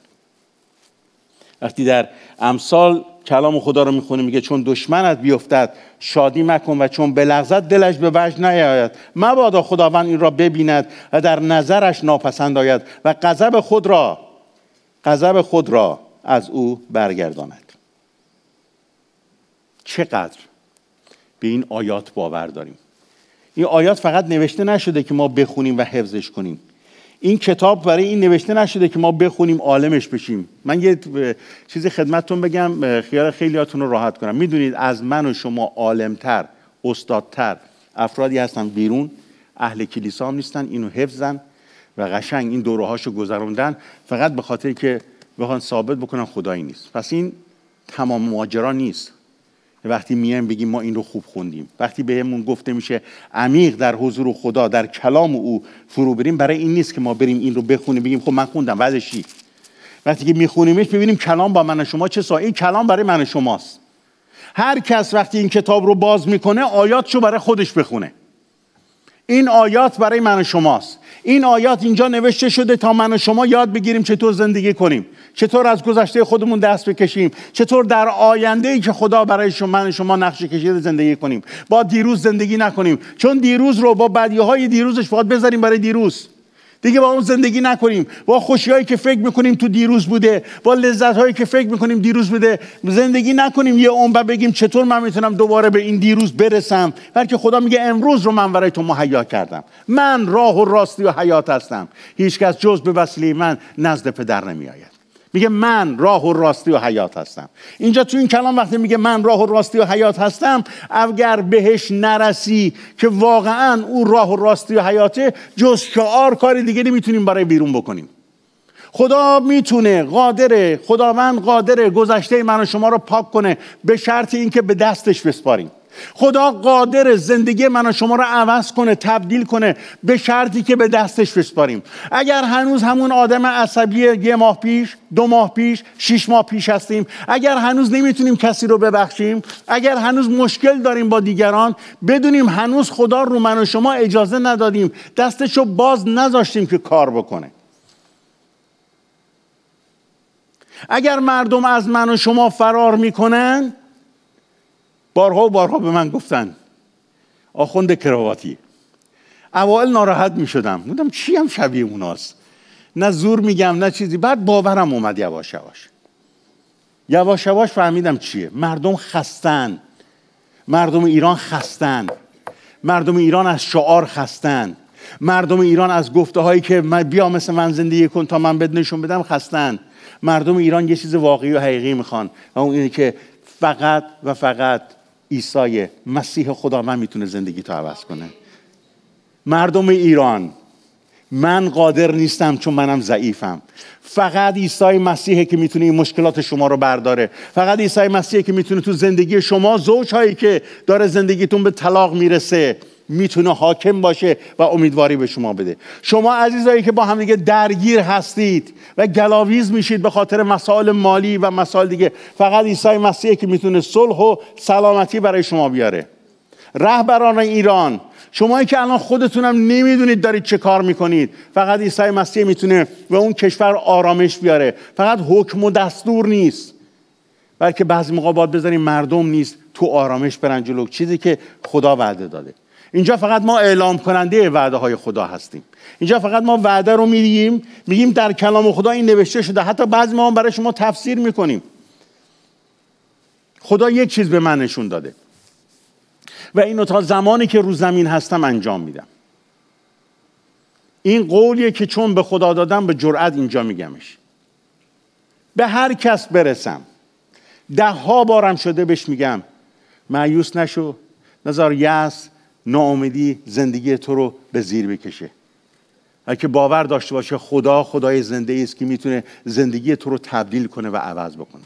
[SPEAKER 2] وقتی در امثال کلام خدا رو می‌خونه میگه چون دشمنت بیفتد شادی مکن و چون بلغزد دلش به وجه نیاید. مبادا خداوند این را ببیند و در نظرش ناپسند آید و غضب خود را غضب خود را از او برگرداند. چقدر به این آیات باور داریم؟ این آیات فقط نوشته نشده که ما بخونیم و حفظش کنیم. این کتاب برای این نوشته نشده که ما بخونیم عالمش بشیم. من یه چیزی خدمتتون بگم خیال خیلیاتون رو راحت کنم. می‌دونید از من و شما عالمتر استادتر افرادی هستن بیرون. اهل کلیسا هم نیستن اینو حفظن و قشنگ این دوره هاشو گذروندن. فقط به خاطر که بخوان ثابت بکنن خدایی نیست. پس این تمام ماجرا نیست. وقتی میایم بگیم ما این رو خوب خوندیم. وقتی بهمون گفته میشه عمیق در حضور خدا در کلام او فرو بریم برای این نیست که ما بریم این رو بخونیم بگیم خب من خوندم چی؟ وقتی که میخونیمش ببینیم کلام با من شما چه این کلام برای من شماست. هر کس وقتی این کتاب رو باز می‌کنه آیاتشو برای خودش بخونه. این آیات برای من شماست. این آیات اینجا نوشته شده تا من و شما یاد بگیریم چطور زندگی کنیم. چطور از گذشته خودمون دست بکشیم. چطور در آینده ای که خدا برای شما من شما نقشه کشیده زندگی کنیم. با دیروز زندگی نکنیم. چون دیروز رو با بدی های دیروزش باید بذاریم برای دیروز. دیگه با اون زندگی نکنیم. با خوشی هایی که فکر می‌کنیم تو دیروز بوده با لذت هایی که فکر می‌کنیم دیروز بوده زندگی نکنیم یه عمر بگیم چطور من می‌تونم دوباره به این دیروز برسم؟ بلکه خدا میگه امروز رو من برای تو مهیا کردم. من راه و راستی و حیات هستم. هیچکس جز به وسیله من نزد پدر نمیآید. میگه من راه و راستی و حیات هستم. اینجا تو این کلام وقتی میگه من راه و راستی و حیات هستم اگر بهش نرسی که واقعا او راه و راستی و حیاته جز شعار کاری دیگه نمی‌تونیم برای بیرون بکنیم. خدا می‌تونه قادره خداوند قادره گذشته من و شما رو پاک کنه به شرط اینکه به دستش بسپاریم. خدا قادر زندگی من و شما رو عوض کنه تبدیل کنه به شرطی که به دستش بسپاریم. اگر هنوز همون آدم عصبی یه ماه پیش دو ماه پیش شش ماه پیش هستیم اگر هنوز نمی‌تونیم کسی رو ببخشیم اگر هنوز مشکل داریم با دیگران بدونیم هنوز خدا رو من و شما اجازه ندادیم دستش رو باز نذاشتیم که کار بکنه. اگر مردم از من و شما فرار می‌کنن بارها و بارها به من گفتن آخوند کرواتی اوائل ناراحت می شدم بودم چی هم شبیه اوناست؟ نه زور میگم نه چیزی. بعد باورم اومد یواش یواش. یواش یواش فهمیدم چیه. مردم خستن. مردم ایران خستن. مردم ایران از شعار خستن. مردم ایران از گفته هایی که بیا مثل من زندگی کن تا من بد نشون بدم خستن. مردم ایران یه چیز واقعی و حقیقی می‌خوان. و اون اینه که فقط و فقط عیسی مسیح خدا من می‌تونه زندگی تو عوض کنه. مردم ایران من قادر نیستم چون منم ضعیفم. فقط عیسی مسیحه که می‌تونه این مشکلات شما رو برداره. فقط عیسی مسیحه که می‌تونه تو زندگی شما زوج هایی که داره زندگیتون به طلاق می‌رسه. می‌تونه حاکم باشه و امیدواری به شما بده. شما عزیزایی که با همدیگه درگیر هستید و گلاویز میشید به خاطر مسائل مالی و مسائل دیگه فقط عیسی مسیحی که می‌تونه صلح و سلامتی برای شما بیاره. رهبران ایران شما که الان خودتونم نمی‌دونید دارید چه کار می‌کنید فقط عیسی مسیح می‌تونه به اون کشور آرامش بیاره. فقط حکم و دستور نیست. بلکه بعضی موقع باید بذاریم مردم نیست تو آرامش برن جلو. چیزی که خدا وعده داده. اینجا فقط ما اعلام کننده وعده های خدا هستیم. اینجا فقط ما وعده رو میگیم میگیم در کلام خدا این نوشته شده. حتی بعضی ما هم برای شما تفسیر می‌کنیم. خدا یک چیز به من نشون داده. و اینو تا زمانی که رو زمین هستم انجام میدم. این قولیه که چون به خدا دادم به جرأت اینجا میگمش. به هر کس برسم. ده ها بارم شده بهش میگم. معیوس نشو. نظر یس ناامیدی زندگی تو رو به زیر بکشه. اگه باور داشته باشه خدا خدای زنده است که می‌تونه زندگی تو رو تبدیل کنه و عوض بکنه.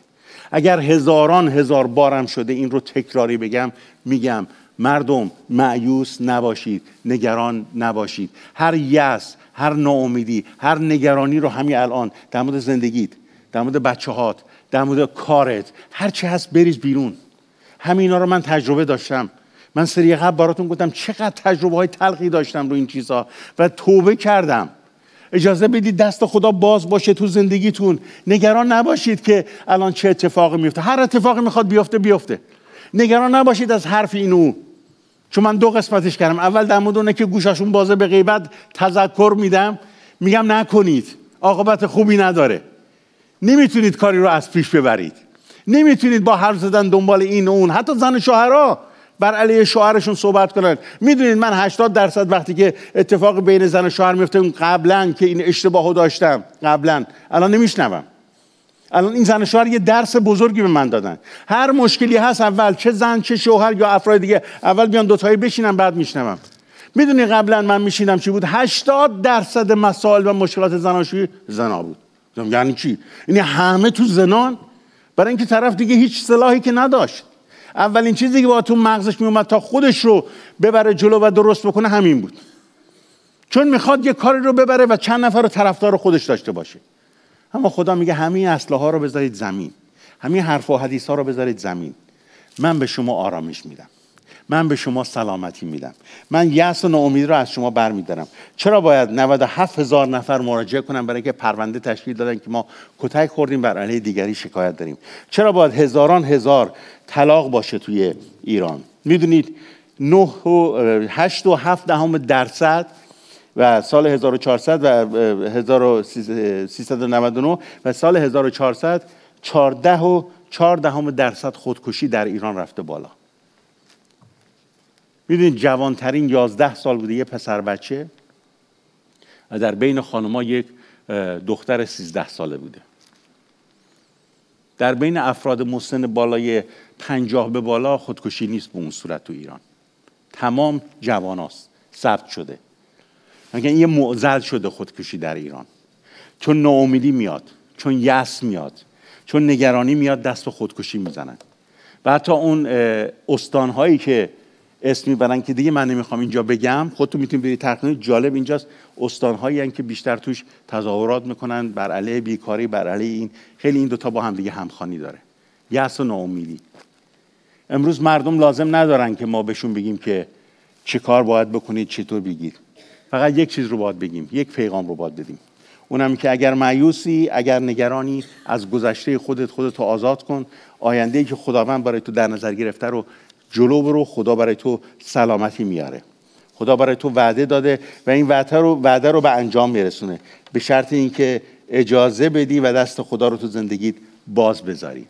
[SPEAKER 2] اگر هزاران هزار بارم شده این رو تکراری بگم میگم مردم معیوس نباشید نگران نباشید. هر یس هر ناامیدی هر نگرانی رو همین الان در مورد زندگیت در مورد بچه هات در مورد کارت هر چی هست بریز بیرون. همینا رو من تجربه داشتم. من سری قبل براتون گفتم چقدر تجربه های تلخی داشتم رو این چیزها و توبه کردم. اجازه بدید دست خدا باز باشه تو زندگیتون. نگران نباشید که الان چه اتفاقی میفته. هر اتفاقی می‌خواد بیفته بیفته. نگران نباشید از حرف اینو چون من دو قسمتش کردم. اول در مورد که گوشاشون بازه به غیبت تذکر میدم. میگم نکنید. عاقبت خوبی نداره. نمی‌تونید کاری رو از پیش ببرید. نمی‌تونید با حرف زدن دنبال این و اون. حتی زن شوهرها. بر علیه شوهرشون صحبت کنن. می‌دونید من 80 درصد وقتی که اتفاق بین زن و شوهر میفته اون قبلا که این اشتباهو داشتم. قبلا الان نمیشنوم. الان این زن و شوهر یه درس بزرگی به من دادن. هر مشکلی هست اول چه زن چه شوهر یا افراد دیگه اول بیان دوتایی بشینم بعد میشنوم. می‌دونی قبلا من میشینم چی بود؟ 80 درصد مسائل و مشکلات زناشویی زنا بود. یعنی چی؟ یعنی همه تو زنان؟ برای اینکه طرف دیگه هیچ سلاحی که نداشت. اولین چیزی که با تو مغزش میومد تا خودش رو ببره جلو و درست بکنه همین بود. چون می‌خواد یه کاری رو ببره و چند نفر رو طرفدار خودش داشته باشه. اما خدا میگه همه اصله ها رو بذارید زمین. همه حرف و حدیث ها رو بذارید زمین. من به شما آرامش میدم. من به شما سلامتی میدم. من یأس و ناامیدی رو از شما برمیدارم. چرا باید 97 هزار نفر مراجعه کنم برای که پرونده تشکیل دادن که ما کتک خوردیم بر علیه دیگری شکایت داریم؟ چرا باید هزاران هزار طلاق باشه توی ایران. می‌دونید 9 و 8 و 7 دهم درصد و سال 1400 و 1399 و سال 1400 14 و 4 دهم درصد خودکشی در ایران رفته بالا. می‌دونید جوانترین یازده سال بوده یه پسر بچه و در بین خانما یک دختر سیزده ساله بوده. در بین افراد مسن بالای پنجاه به بالا خودکشی نیست به اون صورت تو ایران. تمام جواناست ثبت شده. مگه یه معزل شده خودکشی در ایران. چون ناامیدی میاد چون یس میاد چون نگرانی میاد دست به خودکشی می‌زنن. و حتی اون استانهایی که اسم می‌برن که دیگه من نمی‌خوام اینجا بگم. خودتون می‌تونید برید تحقیق جالب اینجاست. استانهایی که بیشتر توش تظاهرات می‌کنن بر علیه بیکاری بر علیه این. خیلی این دوتا با هم دیگه همخوانی داره. یأس و ناامیدی. امروز مردم لازم ندارن که ما بهشون بگیم که چه کار باید بکنید چطور بگید. فقط یک چیز رو باید بگیم یک پیغام رو باید بدیم. اونم که اگر معیوسی اگر نگرانی از گذشته خودت خودت رو آزاد کن. آینده که خداوند برای تو در نظر گرفته رو جلو برو خدا برای تو سلامتی میاره. خدا برای تو وعده داده و این وعده رو وعده رو به انجام میرسونه. به شرط اینکه اجازه بدی و دست خدا رو تو زندگیت باز بذاری.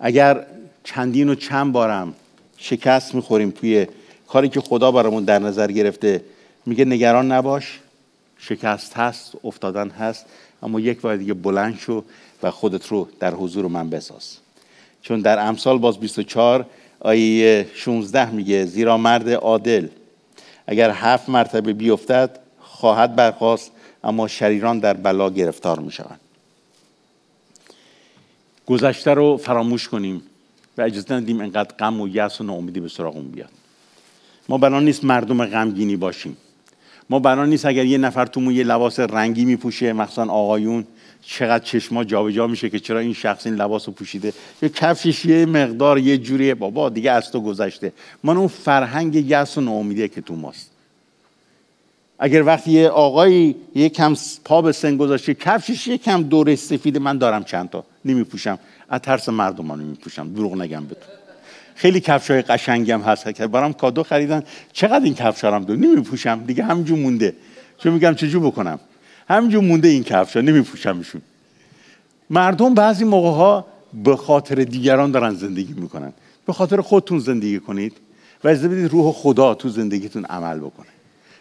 [SPEAKER 2] اگر چندین و چند بارم شکست می‌خوریم توی کاری که خدا برامون در نظر گرفته میگه نگران نباش شکست هست افتادن هست اما یک بار دیگه بلند شو. و خودت رو در حضور من بساز. چون در امثال باز 24 آیه 16 میگه زیرا مرد عادل اگر هفت مرتبه بیفتد خواهد برخواست اما شریران در بلا گرفتار می‌شوند. گذشته رو فراموش کنیم و اجازه ندیم انقدر غم و یأس و ناامیدی به سراغمون بیاد. ما بنا نیست مردم غمگینی باشیم. ما بنا نیست اگر یه نفر تومون یه لباس رنگی میپوشه مخصوصا آقایون چقدر چشما جابجا میشه که چرا این شخص این لباس رو پوشیده؟ یه کفشش یه مقدار یه جوریه بابا دیگه از تو گذشته. من اون فرهنگ یأس و ناامیدی که تو ماست. اگر وقتی یه آقایی یه کم پا به سن گذاشته کفشش یه کم دور سفید من دارم چند تا. نمیپوشم. از ترس مردمان نمیپوشم دروغ نگم به تو خیلی کفش های قشنگم هست. که برام کادو خریدن چقدر این کفش هم دو نمیپوشم. دیگه همینجور مونده. چون میگم چجور بکنم؟ همینجور مونده این کفش ها نمیپوشمشون مردم بعضی موقع ها به خاطر دیگران دارن زندگی می‌کنن. به خاطر خودتون زندگی کنید و از بدید روح خدا تو زندگیتون عمل بکنه.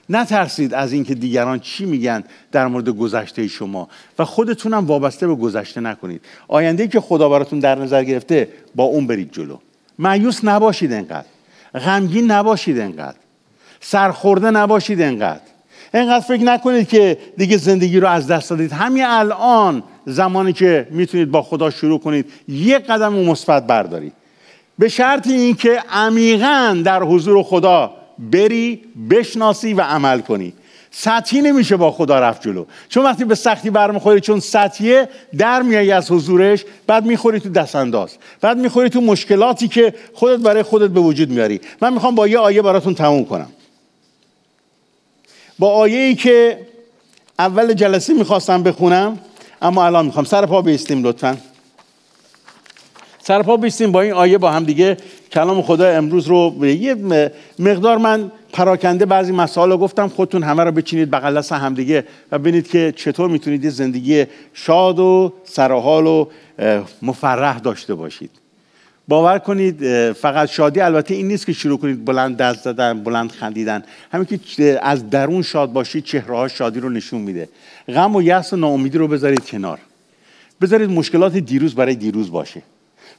[SPEAKER 2] نترسید از اینکه دیگران چی میگن در مورد گذشته شما و خودتون هم وابسته به گذشته نکنید. آینده که خدا براتون در نظر گرفته با اون برید جلو. معیوس نباشید انقدر. غمگین نباشید انقدر. سرخورده نباشید انقدر. انقدر فکر نکنید که دیگه زندگی رو از دست دادید. همین الان زمانی که می‌تونید با خدا شروع کنید یک قدم مثبت بردارید. به شرط اینکه عمیقا در حضور خدا بری بشناسی و عمل کنی. سطحی نمیشه با خدا رفت جلو. چون وقتی به سختی برمیخوری چون سطحیه در میایی از حضورش بعد می‌خوری تو دست انداز بعد می‌خوری تو مشکلاتی که خودت برای خودت به وجود میاری من می‌خوام با یه آیه براتون تموم کنم. با آیه ای که اول جلسه می‌خواستم بخونم اما الان می‌خوام. سر پا بیستیم لطفا. سر پا بیستیم با این آیه با هم دیگه. کلام خدا امروز رو یه مقدار من پراکنده بعضی مسائل گفتم. خودتون همه رو بچینید بغل دست همدیگه و ببینید که چطور می‌تونید زندگی شاد و سرحال و مفرح داشته باشید. باور کنید فقط شادی البته این نیست که شروع کنید بلند دست زدن بلند خندیدن. همین که از درون شاد باشید چهره شادی رو نشون میده. غم و یأس و ناامیدی رو بذارید کنار. بذارید مشکلات دیروز برای دیروز باشه.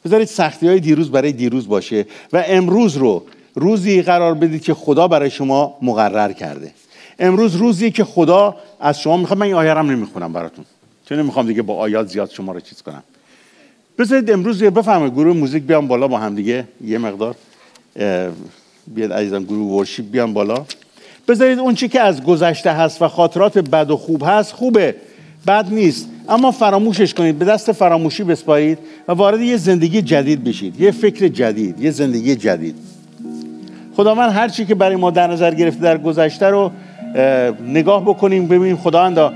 [SPEAKER 2] بذارید سختی های دیروز برای دیروز باشه و امروز رو روزی قرار بدید که خدا برای شما مقرر کرده. امروز روزی که خدا از شما می‌خواد. من این آیه نمی‌خونم براتون. چون نمی‌خوام دیگه با آیات زیاد شما رو چیز کنم. بذارید امروز بفهمه گروه موزیک بیان بالا با هم دیگه. یه مقدار بیاد عزیزم گروه ورشیپ بیان بالا. بذارید اون چی که از گذشته هست و خاطرات بد و خوب هست خوبه. بد نیست. اما فراموشش کنید به دست فراموشی بسپارید و وارد یه زندگی جدید بشید. یه فکر جدید یه زندگی جدید. خداوند هر چی که برای ما در نظر گرفته در گذشته رو نگاه بکنیم ببینیم. خداوندا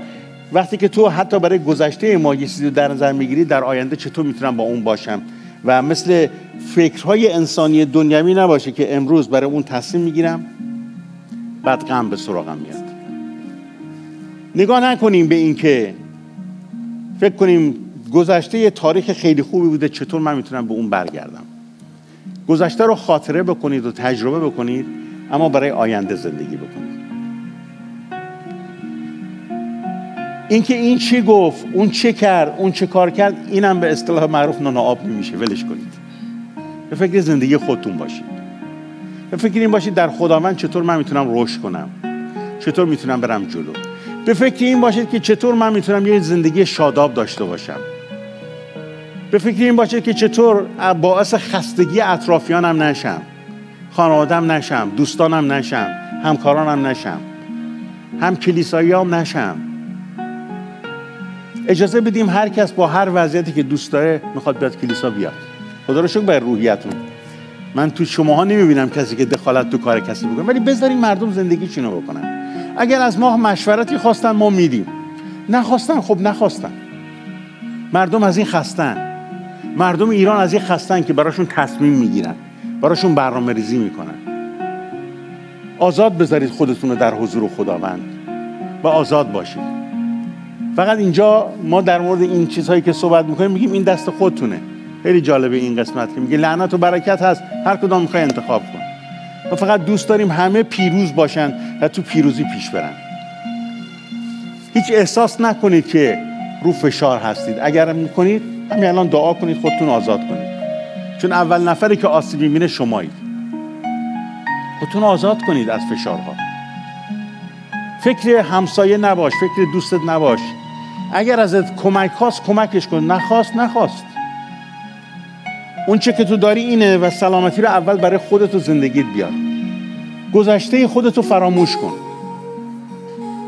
[SPEAKER 2] وقتی که تو حتی برای گذشته ما یه چیزی در نظر می‌گیری در آینده چطور می‌تونم با اون باشم؟ و مثل فکرهای انسانی دنیوی نباشه که امروز برای اون تصمیم می‌گیرم بعد غم به سراغم میاد. نگاه نکنیم به اینکه فکر کنیم گذشته تاریخ خیلی خوبی بوده چطور من می‌تونم به اون برگردم؟ گذشته رو خاطره بکنید و تجربه بکنید اما برای آینده زندگی بکنید. اینکه این چی گفت اون چه کرد اون چه کار کرد اینم به اصطلاح معروف نان آب نمیشه ولش کنید. به فکر زندگی خودتون باشید. به فکر این باشید در خداوند چطور من می‌تونم رشد کنم؟ چطور می‌تونم برم جلو؟ به فکر این باشید که چطور من می‌تونم یه زندگی شاداب داشته باشم؟ به فکر این باشید که چطور باعث خستگی اطرافیانم نشم خانوادم نشم دوستانم نشم همکارانم نشم هم کلیساییام نشم. اجازه بدیم هر کس با هر وضعیتی که دوست داره می‌خواد بیاد کلیسا بیاد. خدا رو شکر بر روحیتون. من تو شماها نمی‌بینم کسی که دخالت تو کار کسی بکنه ولی بذاریم مردم زندگیشونو بکنن. اگر از ما مشورتی خواستن ما میدیم. نخواستن خب نخواستن. مردم از این خستن. مردم ایران از این خستن که براشون تصمیم می‌گیرن. براشون برنامه ریزی می‌کنن. آزاد بذارید خودتون رو در حضور خداوند. و آزاد باشید. فقط اینجا ما در مورد این چیزهایی که صحبت می‌کنیم میگیم این دست خودتونه. خیلی جالبه این قسمت که میگه لعنت و برکت هست هر کدام می‌خوای انتخاب کن. ما فقط دوست داریم همه پیروز باشن و تو پیروزی پیش برن. هیچ احساس نکنید که رو فشار هستید. اگر می‌کنید همین الان دعا کنید خودتون آزاد کنید. چون اول نفری که آسیب می‌بینه شمایید. خودتون آزاد کنید از فشارها. فکر همسایه نباش فکر دوستت نباش. اگر ازت کمک خواست کمکش کن. نخواست نخواست. اون چه که تو داری اینه و سلامتی رو اول برای خودت و زندگیت بیار. گذشته خودتو فراموش کن.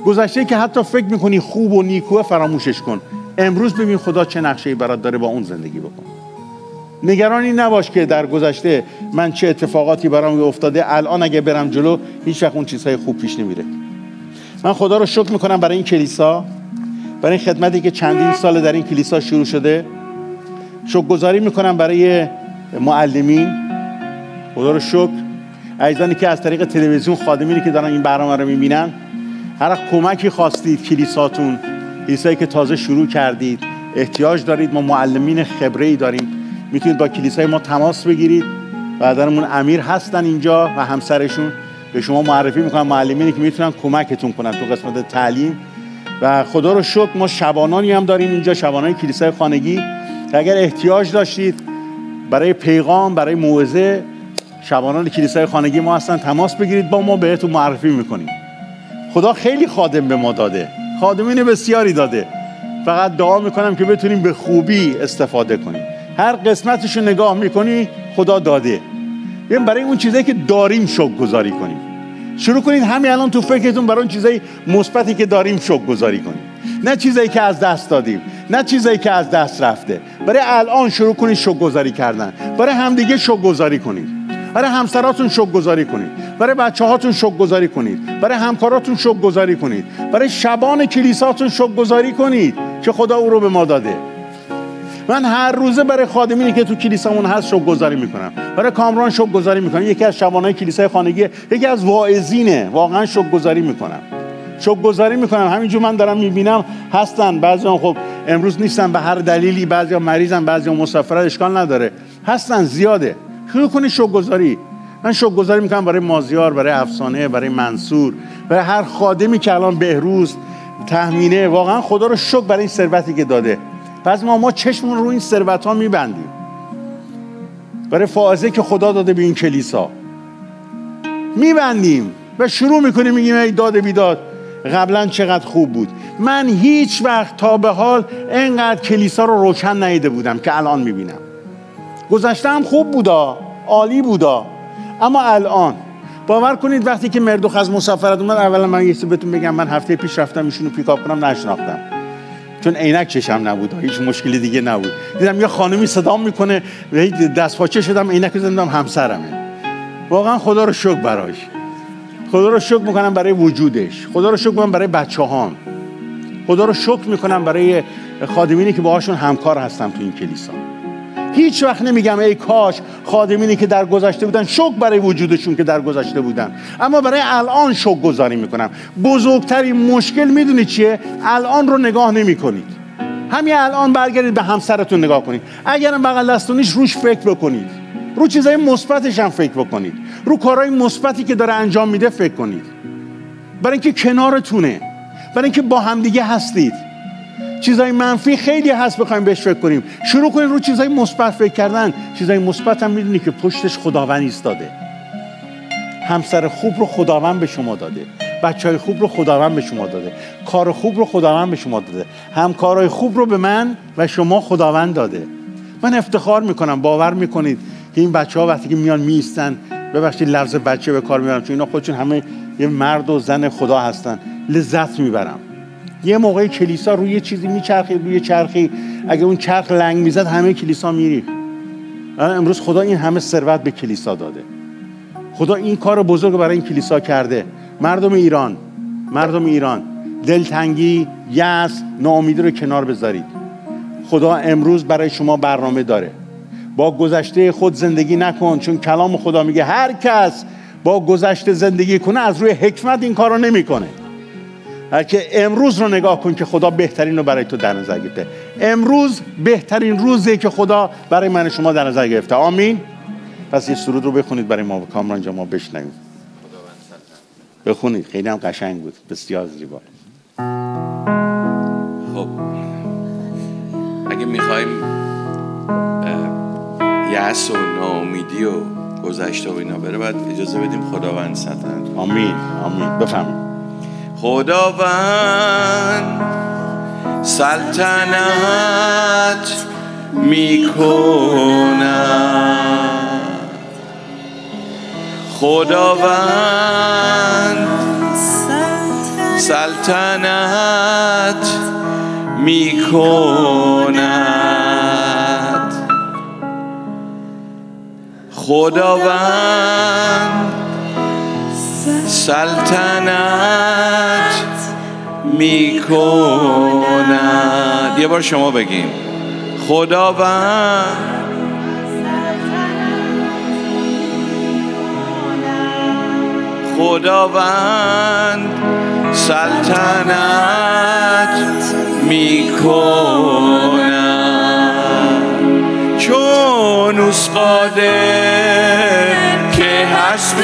[SPEAKER 2] گذشته که حتی فکر می‌کنی خوب و نیکوه فراموشش کن. امروز ببین خدا چه نقشه برات داره با اون زندگی بکن. نگرانی نباش که در گذشته من چه اتفاقاتی برام افتاده. الان اگه برم جلو هیچ وقت اون چیزهای خوب پیش نمیره. من خدا رو شکر می‌کنم برای این کلیسا. برای این خدمتی که چندین سال در این کلیسا شروع شده. شکر گذاری می‌کنم برای معلمین خدا رو شکر. عزیزانی که از طریق تلویزیون خادمینی که دارن این برنامه رو می‌بینن هر کمکی خواستید کلیساتون کلیسایی که تازه شروع کردید احتیاج دارید ما معلمین خبره ای داریم. می‌تونید با کلیسای ما تماس بگیرید. و امیر هستن اینجا و همسرشون. به شما معرفی می‌کنم معلمینی که می‌تونن کمکتون کنن تو قسمت تعلیم. و خدا رو شکر ما شبانانی هم داریم اینجا شبانان کلیسای خانگی. اگر احتیاج داشتید برای پیغام برای موعظه شبانان کلیسای خانگی ما هستن تماس بگیرید با ما بهتون معرفی می‌کنیم. خدا خیلی خادم به ما داده. خادمین بسیاری داده. فقط دعا می‌کنم که بتونیم به خوبی استفاده کنیم. هر قسمتش رو نگاه می‌کنی خدا داده. بیایم برای اون چیزایی که داریم شکر گذاری کنیم. شروع کنید همین الان تو فکرتون برای اون چیزای مثبتی که داریم شکر گذاری کنیم نه چیزایی که از دست دادیم نه چیزایی که از دست رفته. برای الان شروع کنید شکر گذاری کردن. برای همدیگه شکر گذاری کنید. برای همسراتون شکر گذاری کنید. برای بچه هاتون شکر گذاری کنید. برای همکاراتون شکر گذاری کنید. برای شبان کلیساتون شکر گذاری کنید که خدا او رو به ما داده. من هر روزه برای خادمینی که تو کلیسامون هست شکر گذاری می‌کنم. برای کامران شکر گذاری می‌کنم. یکی از شبانهای کلیسای خانگی یکی از واعظینه. واقعا شکر گذاری می‌کنم. شکر گذاری می‌کنم. همینجور من دارم می‌بینم هستن بعضی خب امروز نیستن به هر دلیلی بعضی مریضن بعضی مسافرت اشکال نداره. هستن زیاده. شروع کنی شکر گذاری من شکر گذاری می‌کنم برای مازیار برای افسانه برای منصور برای هر خادمی که الان بهروز تهمینه. واقعا خدا رو شکر برای این ثروتی که داده. پس ما ما چشمون رو این ثروت ها میبندیم. برای فائزه که خدا داده به این کلیسا. میبندیم و شروع می‌کنیم میگیم ای داد بیداد قبلا چقدر خوب بود. من هیچ وقت تا به حال انقدر کلیسا رو روشن نیده بودم که الان می‌بینم. گذشته خوب بودا عالی بودا. اما الان باور کنید وقتی که مردوخ از مسافرت اومد اولا من یه بهتون بگم من هفته پیش رفتم ایشونو پیکاپ کنم نشناختم. چون عینک چشم نبود هیچ مشکلی دیگه نبود. دیدم یه خانمی صدام می‌کنه دست پاچه شدم عینک زدم همسرمه. واقعا خدا رو شکر براش. خدا رو شکر می‌کنم برای وجودش. خدا رو شکر می‌کنم برای بچه هام خدا رو شکر می‌کنم برای خادمینی که باهاشون همکار هستم تو این کلیسا. هیچ وقت نمیگم ای کاش خادمینی که در گذشته بودن شک برای وجودشون که در گذشته بودن. اما برای الان شک گذاری می‌کنم. بزرگترین مشکل می‌دونید چیه؟ الان رو نگاه نمی‌کنید. همین الان برگردید به همسرتون نگاه کنید. اگرم بغل دستونیش روش فکر بکنید. رو چیزای مثبتش هم فکر بکنید. رو کارهای مثبتی که داره انجام میده فکر کنید. برای اینکه کنارتونه. برای اینکه با همدیگه هستید. چیزای منفی خیلی هست بخوایم بهش فکر کنیم. شروع کنیم رو چیزای مثبت فکر کردن. چیزای مثبت هم می‌دونی که پشتش خداوند ایستاده. همسر خوب رو خداوند به شما داده. بچه های خوب رو خداوند به شما داده. کار خوب رو خداوند به شما داده. همکارای خوب رو به من و شما خداوند داده. من افتخار می‌کنم باور می‌کنید. که این بچه ها وقتی که میان میستن ببخشید لفظ بچه به کار می‌برم چون اینا خودشون همه یه مرد و زن خدا هستن. لذت می‌برم. یه موقع کلیسا روی چیزی میچرخی روی چرخی. اگه اون چرخ لنگ می‌زد همه کلیسا میری. امروز خدا این همه ثروت به کلیسا داده. خدا این کار بزرگ برای این کلیسا کرده. مردم ایران مردم ایران دلتنگی یأس ناامیدی رو کنار بذارید. خدا امروز برای شما برنامه داره. با گذشته خود زندگی نکن چون کلام خدا میگه هر کس با گذشته زندگی کنه از روی حکمت این کار رو نمی‌کنه. که امروز رو نگاه کن که خدا بهترین رو برای تو در نظر گرفته. امروز بهترین روزه که خدا برای من شما در نظر گرفته. آمین. پس یه سرود رو بخونید برای ما کامران جا ما بشنویم. بخونید. خیلی هم قشنگ بود. بسیار زیبا.
[SPEAKER 3] خب. اگه می‌خوایم یأس و ناامیدی و گذشته و اینا بره باید اجازه بدیم خداوند سلطنت
[SPEAKER 2] آمین. آمین. بفهمید
[SPEAKER 3] خداوند سلطنت می‌کند. خداوند سلطنت می‌کند. خداوند سلطنت می‌کند. یه بار شما بگیم خداوند خداوند سلطنت می‌کند. چون اوس قادر که هست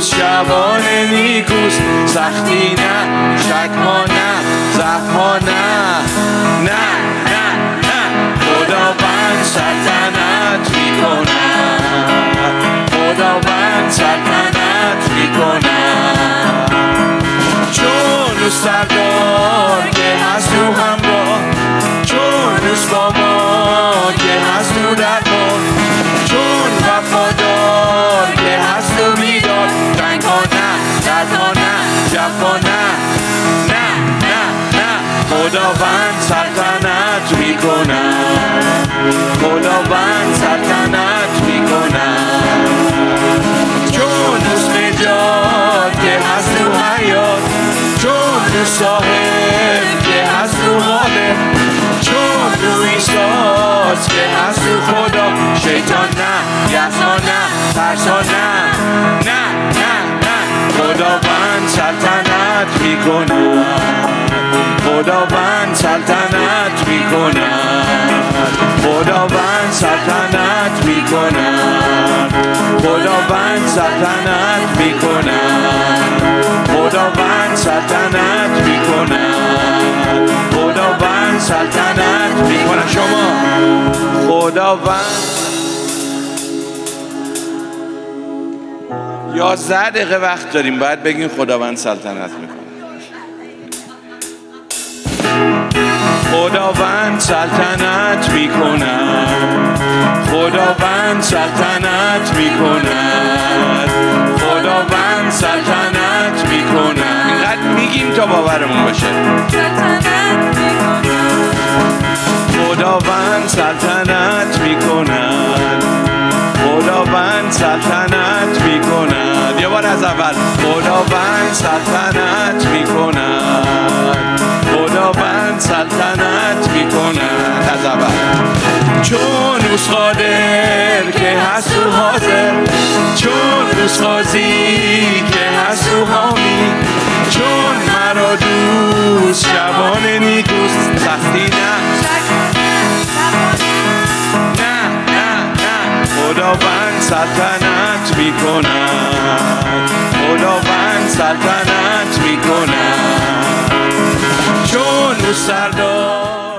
[SPEAKER 3] دوست شبان نیکوست سختی نه شک ها نه زخم ها نه. نه نه نه. خداوند سلطنت می‌کند. خداوند سلطنت می‌کند. چون سردار که هست او همراه چون با ما که هست او در صاحب که هست او غالب چون او ایساس که هست او خدا. شیطان نه یحزا نه ترسا نه نه نه نه. خداوند سلطنت می‌کند. خداوند سلطنت می‌کند. خداوند سلطنت می‌کند. خداوند سلطنت می‌کند. سلطنت می‌کند خداوند سلطنت می‌کند شما. خداوند. یازده دقیقه وقت داریم. باید بگیم خداوند سلطنت می‌کنه. خداوند سلطنت می‌کند خداوند سلطنت می‌کند خداوند سلطنت می‌کند تا باورمون بشه خداوند سلطنت می‌کند. خداوند سلطنت می‌کند. یه بار از اول. خداوند سلطنت می‌کند. خداوند سلطنت چون اوس قادر که هست او حاضر چون اوس قاضی که هست او حامی چون مرا دوست شبان نیکوست. سختی نه. نه نه نه. خداوند سلطنت می کند خداوند سلطنت می کند چون سردار